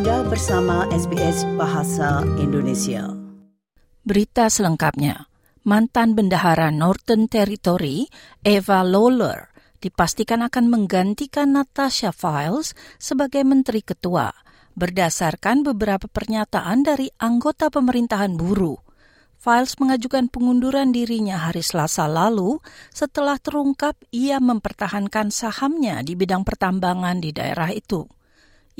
Anda bersama SBS Bahasa Indonesia. Berita selengkapnya. Mantan Bendahara Northern Territory, Eva Lawler, dipastikan akan menggantikan Natasha Files sebagai Menteri Ketua berdasarkan beberapa pernyataan dari anggota pemerintahan buruh. Files mengajukan pengunduran dirinya hari Selasa lalu setelah terungkap ia mempertahankan sahamnya di bidang pertambangan di daerah itu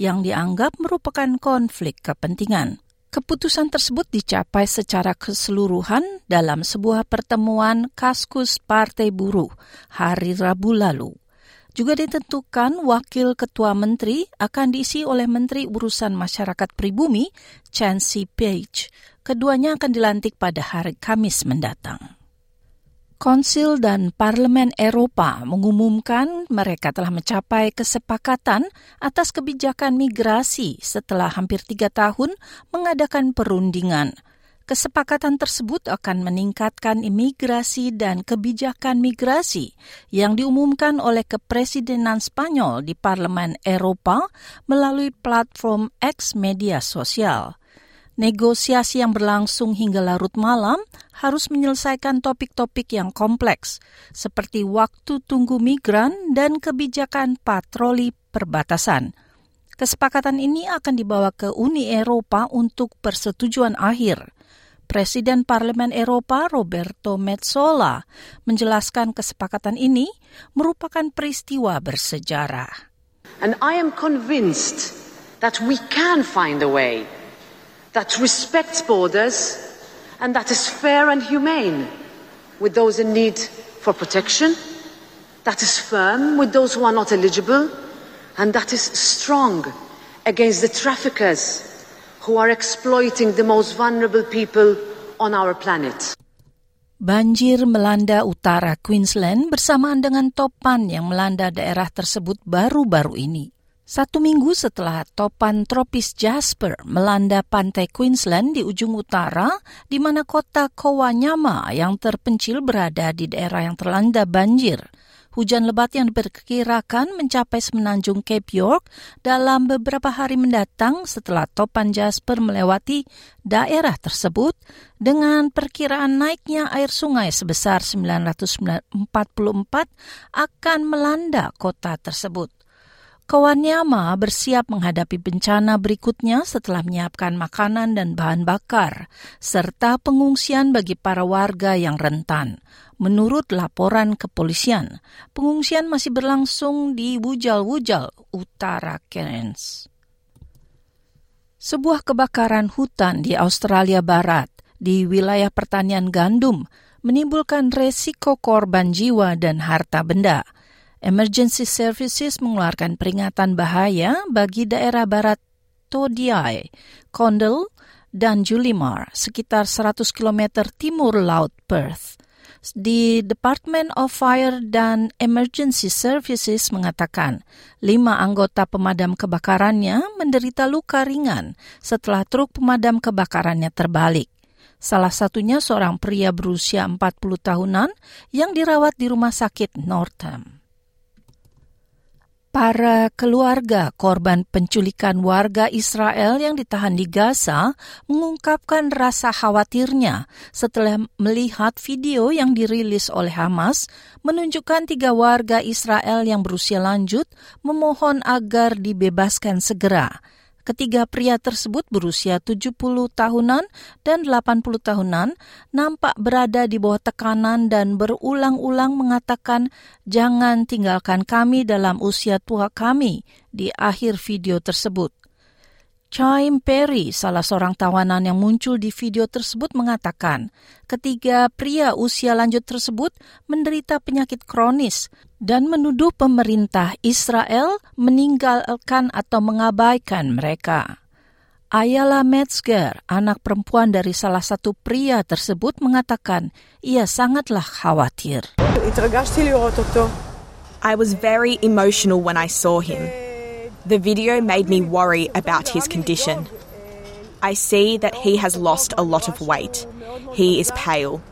yang dianggap merupakan konflik kepentingan. Keputusan tersebut dicapai secara keseluruhan dalam sebuah pertemuan Kaskus Partai Buruh hari Rabu lalu. Juga ditentukan wakil ketua menteri akan diisi oleh Menteri Urusan Masyarakat Pribumi, Chancey Page. Keduanya akan dilantik pada hari Kamis mendatang. Konsil dan Parlemen Eropa mengumumkan mereka telah mencapai kesepakatan atas kebijakan migrasi setelah hampir tiga tahun mengadakan perundingan. Kesepakatan tersebut akan meningkatkan imigrasi dan kebijakan migrasi yang diumumkan oleh Kepresidenan Spanyol di Parlemen Eropa melalui platform X media sosial. Negosiasi yang berlangsung hingga larut malam harus menyelesaikan topik-topik yang kompleks, seperti waktu tunggu migran dan kebijakan patroli perbatasan. Kesepakatan ini akan dibawa ke Uni Eropa untuk persetujuan akhir. Presiden Parlemen Eropa Roberto Metsola menjelaskan kesepakatan ini merupakan peristiwa bersejarah. And I am convinced that we can find a way that respects borders and that is fair and humane with those in need for protection, that is firm with those who are not eligible, and that is strong against the traffickers who are exploiting the most vulnerable people on our planet. Banjir melanda utara Queensland bersamaan dengan topan yang melanda daerah tersebut baru-baru ini. Satu minggu setelah topan tropis Jasper melanda pantai Queensland di ujung utara, di mana kota Kowanyama yang terpencil berada di daerah yang terlanda banjir. Hujan lebat yang diperkirakan mencapai semenanjung Cape York dalam beberapa hari mendatang setelah topan Jasper melewati daerah tersebut dengan perkiraan naiknya air sungai sebesar 944 akan melanda kota tersebut. Kawanyama bersiap menghadapi bencana berikutnya setelah menyiapkan makanan dan bahan bakar, serta pengungsian bagi para warga yang rentan. Menurut laporan kepolisian, pengungsian masih berlangsung di Wujal-Wujal, utara Cairns. Sebuah kebakaran hutan di Australia Barat di wilayah pertanian gandum menimbulkan resiko korban jiwa dan harta benda – Emergency Services mengeluarkan peringatan bahaya bagi daerah barat Todiai, Condell, dan Julimar, sekitar 100 km timur laut Perth. Di Department of Fire dan Emergency Services mengatakan lima anggota pemadam kebakarannya menderita luka ringan setelah truk pemadam kebakarannya terbalik. Salah satunya seorang pria berusia 40 tahunan yang dirawat di rumah sakit Northam. Para keluarga korban penculikan warga Israel yang ditahan di Gaza mengungkapkan rasa khawatirnya setelah melihat video yang dirilis oleh Hamas menunjukkan tiga warga Israel yang berusia lanjut memohon agar dibebaskan segera. Ketiga pria tersebut berusia 70 tahunan dan 80 tahunan nampak berada di bawah tekanan dan berulang-ulang mengatakan jangan tinggalkan kami dalam usia tua kami di akhir video tersebut. Chaim Perry, salah seorang tawanan yang muncul di video tersebut mengatakan, ketiga pria usia lanjut tersebut menderita penyakit kronis dan menuduh pemerintah Israel meninggalkan atau mengabaikan mereka. Ayala Metzger, anak perempuan dari salah satu pria tersebut mengatakan ia sangatlah khawatir. I was very emotional when I saw him. The video made me worry about his condition. I see that he has lost a lot of weight. He is pale.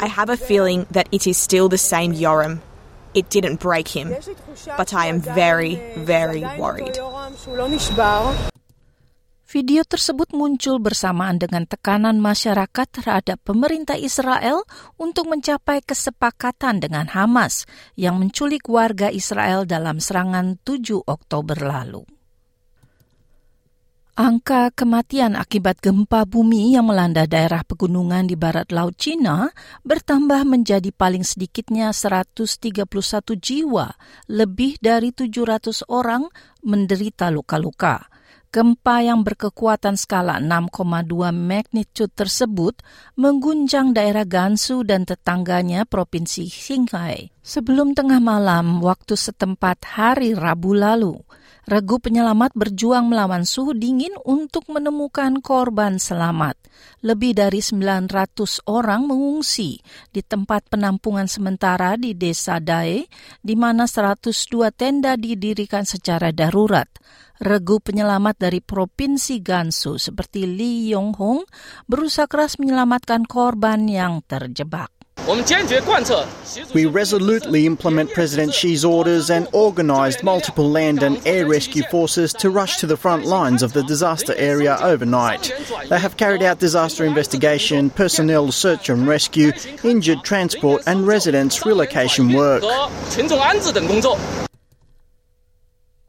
I have a feeling that it is still the same Yoram. It didn't break him, but I am very, very worried. Video tersebut muncul bersamaan dengan tekanan masyarakat terhadap pemerintah Israel untuk mencapai kesepakatan dengan Hamas yang menculik warga Israel dalam serangan 7 Oktober lalu. Angka kematian akibat gempa bumi yang melanda daerah pegunungan di barat laut Cina bertambah menjadi paling sedikitnya 131 jiwa, lebih dari 700 orang menderita luka-luka. Gempa yang berkekuatan skala 6,2 magnitude tersebut mengguncang daerah Gansu dan tetangganya Provinsi Qinghai. Sebelum tengah malam waktu setempat hari Rabu lalu, Regu penyelamat berjuang melawan suhu dingin untuk menemukan korban selamat. Lebih dari 900 orang mengungsi di tempat penampungan sementara di Desa Dae, di mana 102 tenda didirikan secara darurat. Regu penyelamat dari Provinsi Gansu seperti Lee Yong Hong berusaha keras menyelamatkan korban yang terjebak. We resolutely implement President Xi's orders and organised multiple land and air rescue forces to rush to the front lines of the disaster area overnight. They have carried out disaster investigation, personnel search and rescue, injured transport, and residents relocation work.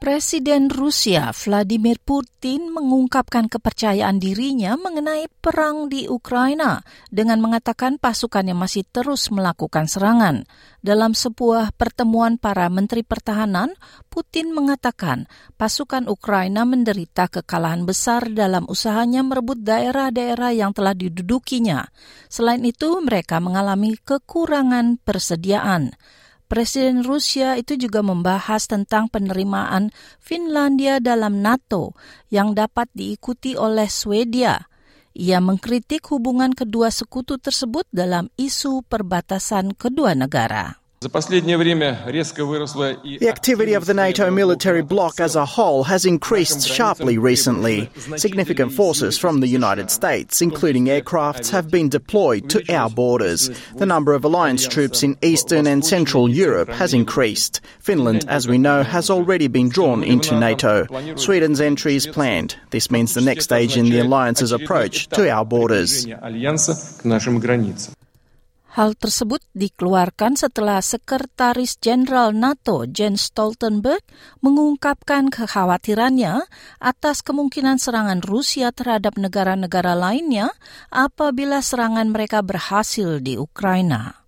Presiden Rusia Vladimir Putin mengungkapkan kepercayaan dirinya mengenai perang di Ukraina dengan mengatakan pasukannya masih terus melakukan serangan. Dalam sebuah pertemuan para menteri pertahanan, Putin mengatakan pasukan Ukraina menderita kekalahan besar dalam usahanya merebut daerah-daerah yang telah didudukinya. Selain itu, mereka mengalami kekurangan persediaan. Presiden Rusia itu juga membahas tentang penerimaan Finlandia dalam NATO yang dapat diikuti oleh Swedia. Ia mengkritik hubungan kedua sekutu tersebut dalam isu perbatasan kedua negara. The activity of the NATO military bloc as a whole has increased sharply recently. Significant forces from the United States, including aircrafts, have been deployed to our borders. The number of alliance troops in Eastern and Central Europe has increased. Finland, as we know, has already been drawn into NATO. Sweden's entry is planned. This means the next stage in the alliance's approach to our borders. Hal tersebut dikeluarkan setelah Sekretaris Jenderal NATO Jens Stoltenberg mengungkapkan kekhawatirannya atas kemungkinan serangan Rusia terhadap negara-negara lainnya apabila serangan mereka berhasil di Ukraina.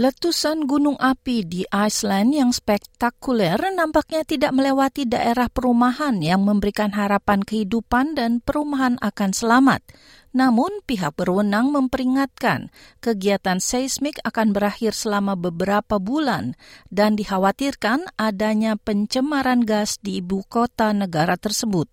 Letusan gunung api di Iceland yang spektakuler nampaknya tidak melewati daerah perumahan yang memberikan harapan kehidupan dan perumahan akan selamat. Namun pihak berwenang memperingatkan kegiatan seismik akan berakhir selama beberapa bulan dan dikhawatirkan adanya pencemaran gas di ibu kota negara tersebut.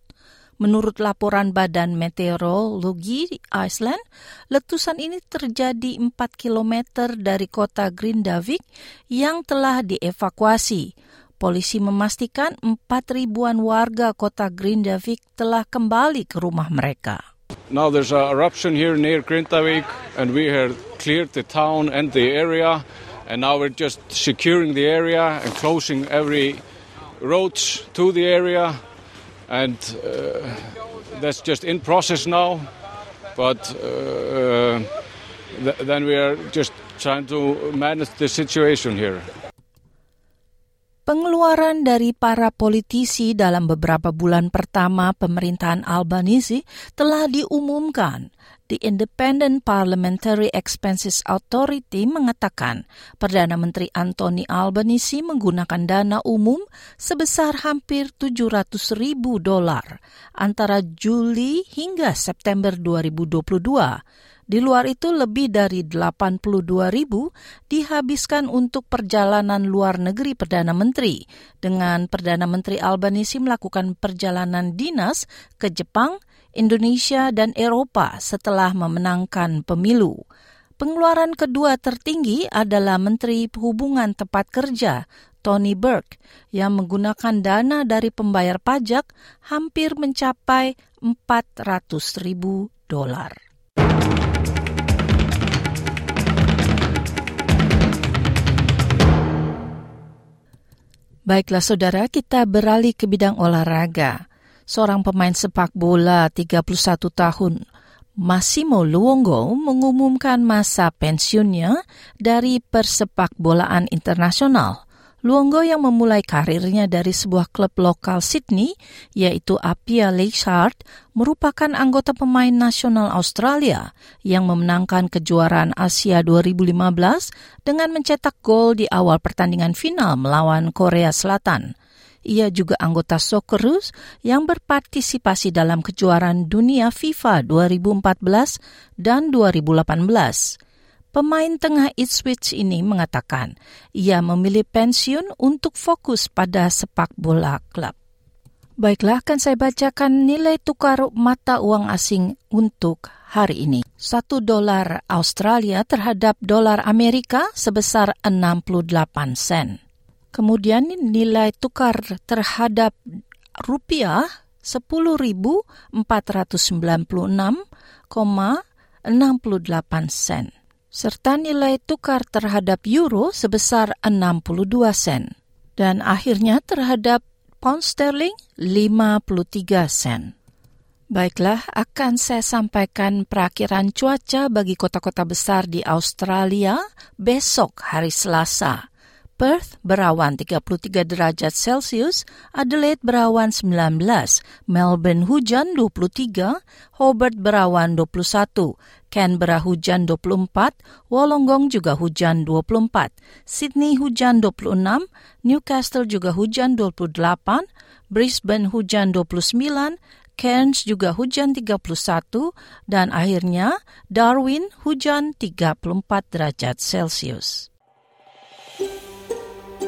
Menurut laporan Badan Meteorologi Iceland, letusan ini terjadi 4 km dari kota Grindavik yang telah dievakuasi. Polisi memastikan 4 ribuan warga kota Grindavik telah kembali ke rumah mereka. Now there's an eruption here near Grintavik, and we have cleared the town and the area, and now we're just securing the area and closing every roads to the area, and uh, that's just in process now. But uh, th- then we are just trying to manage the situation here. Pengeluaran dari para politisi dalam beberapa bulan pertama pemerintahan Albanese telah diumumkan. The Independent Parliamentary Expenses Authority mengatakan Perdana Menteri Anthony Albanese menggunakan dana umum sebesar hampir 700 ribu dolar antara Juli hingga September 2022 di luar itu lebih dari 82 ribu dihabiskan untuk perjalanan luar negeri Perdana Menteri, dengan Perdana Menteri Albanisi melakukan perjalanan dinas ke Jepang, Indonesia, dan Eropa setelah memenangkan pemilu. Pengeluaran kedua tertinggi adalah Menteri Hubungan Tepat Kerja, Tony Burke, yang menggunakan dana dari pembayar pajak hampir mencapai 400 ribu dolar. Baiklah saudara, kita beralih ke bidang olahraga. Seorang pemain sepak bola 31 tahun, Massimo Luongo mengumumkan masa pensiunnya dari persepak bolaan internasional. Luongo yang memulai karirnya dari sebuah klub lokal Sydney, yaitu Apia Lakeshard, merupakan anggota pemain nasional Australia yang memenangkan kejuaraan Asia 2015 dengan mencetak gol di awal pertandingan final melawan Korea Selatan. Ia juga anggota Socceroos yang berpartisipasi dalam kejuaraan dunia FIFA 2014 dan 2018. Pemain tengah Ipswich ini mengatakan ia memilih pensiun untuk fokus pada sepak bola klub. Baiklah, akan saya bacakan nilai tukar mata uang asing untuk hari ini. Satu dolar Australia terhadap dolar Amerika sebesar 68 sen. Kemudian nilai tukar terhadap rupiah 10.496,68 sen serta nilai tukar terhadap euro sebesar 62 sen. Dan akhirnya terhadap pound sterling 53 sen. Baiklah, akan saya sampaikan perakiran cuaca bagi kota-kota besar di Australia besok hari Selasa. Perth berawan 33 derajat Celcius, Adelaide berawan 19, Melbourne hujan 23, Hobart berawan 21, Canberra hujan 24, Wollongong juga hujan 24, Sydney hujan 26, Newcastle juga hujan 28, Brisbane hujan 29, Cairns juga hujan 31, dan akhirnya Darwin hujan 34 derajat Celcius.